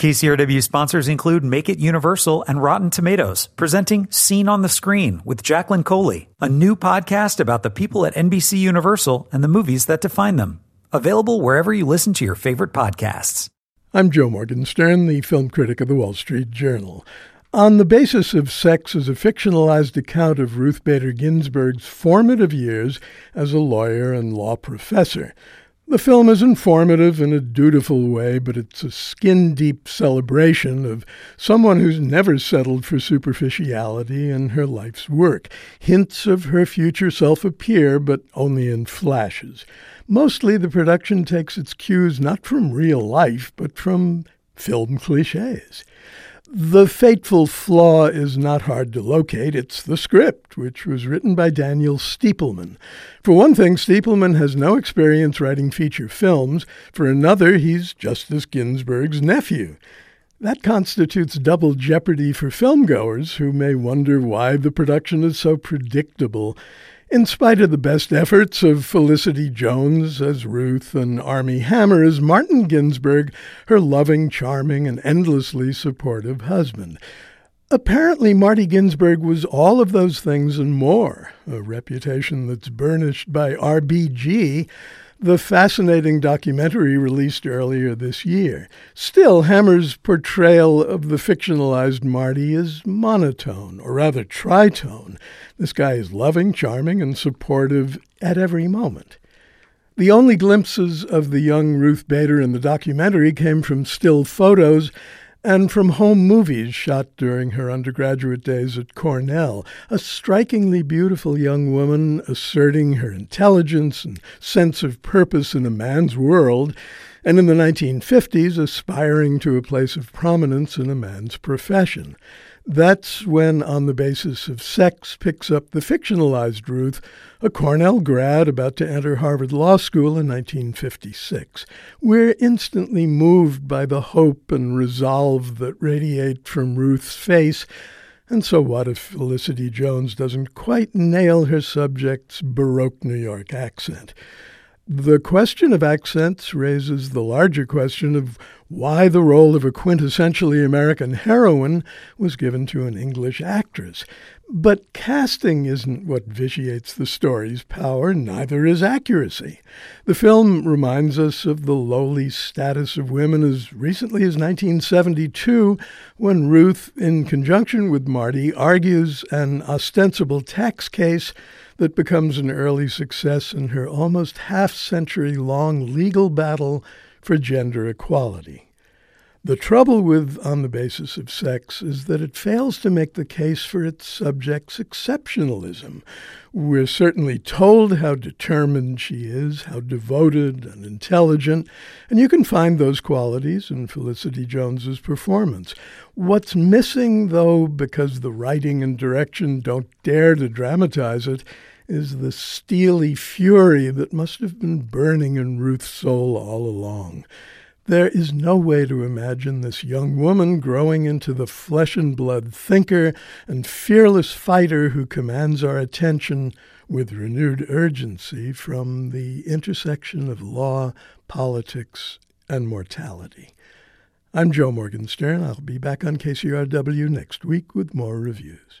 KCRW sponsors include Make It Universal and Rotten Tomatoes, presenting Scene on the Screen with Jacqueline Coley, a new podcast about the people at NBC Universal and the movies that define them. Available wherever you listen to your favorite podcasts. I'm Joe Morgenstern, the film critic of the Wall Street Journal. On the basis of Sex is a fictionalized account of Ruth Bader Ginsburg's formative years as a lawyer and law professor. The film is informative in a dutiful way, but it's a skin deep celebration of someone who's never settled for superficiality in her life's work. Hints of her future self appear, but only in flashes. Mostly, the production takes its cues not from real life, but from film cliches. The fateful flaw is not hard to locate. It's the script, which was written by Daniel Stiepleman. For one thing, Stiepleman has no experience writing feature films. For another, he's Justice Ginsburg's nephew. That constitutes double jeopardy for filmgoers who may wonder why the production is so predictable in spite of the best efforts of Felicity Jones as Ruth and Armie Hammer as Martin Ginsburg, her loving, charming, and endlessly supportive husband. Apparently, Marty Ginsburg was all of those things and more, a reputation that's burnished by RBG, the fascinating documentary released earlier this year. Still, Hammer's portrayal of the fictionalized Marty is monotone, or rather tritone. This guy is loving, charming, and supportive at every moment. The only glimpses of the young Ruth Bader in the documentary came from still photos and from home movies shot during her undergraduate days at Cornell, a strikingly beautiful young woman asserting her intelligence and sense of purpose in a man's world, and in the 1950s aspiring to a place of prominence in a man's profession. That's when On the Basis of Sex picks up the fictionalized Ruth, a Cornell grad about to enter Harvard Law School in 1956. We're instantly moved by the hope and resolve that radiate from Ruth's face. And so, what if Felicity Jones doesn't quite nail her subject's Baroque New York accent? The question of accents raises the larger question of why the role of a quintessentially American heroine was given to an English actress. But casting isn't what vitiates the story's power, neither is accuracy. The film reminds us of the lowly status of women as recently as 1972, when Ruth, in conjunction with Marty, argues an ostensible tax case that becomes an early success in her almost half century long legal battle for gender equality. The trouble with On the Basis of Sex is that it fails to make the case for its subject's exceptionalism. We're certainly told how determined she is, how devoted and intelligent, and you can find those qualities in Felicity Jones's performance. What's missing, though, because the writing and direction don't dare to dramatize it, is the steely fury that must have been burning in Ruth's soul all along. There is no way to imagine this young woman growing into the flesh and blood thinker and fearless fighter who commands our attention with renewed urgency from the intersection of law, politics, and mortality. I'm Joe Morgenstern. I'll be back on KCRW next week with more reviews.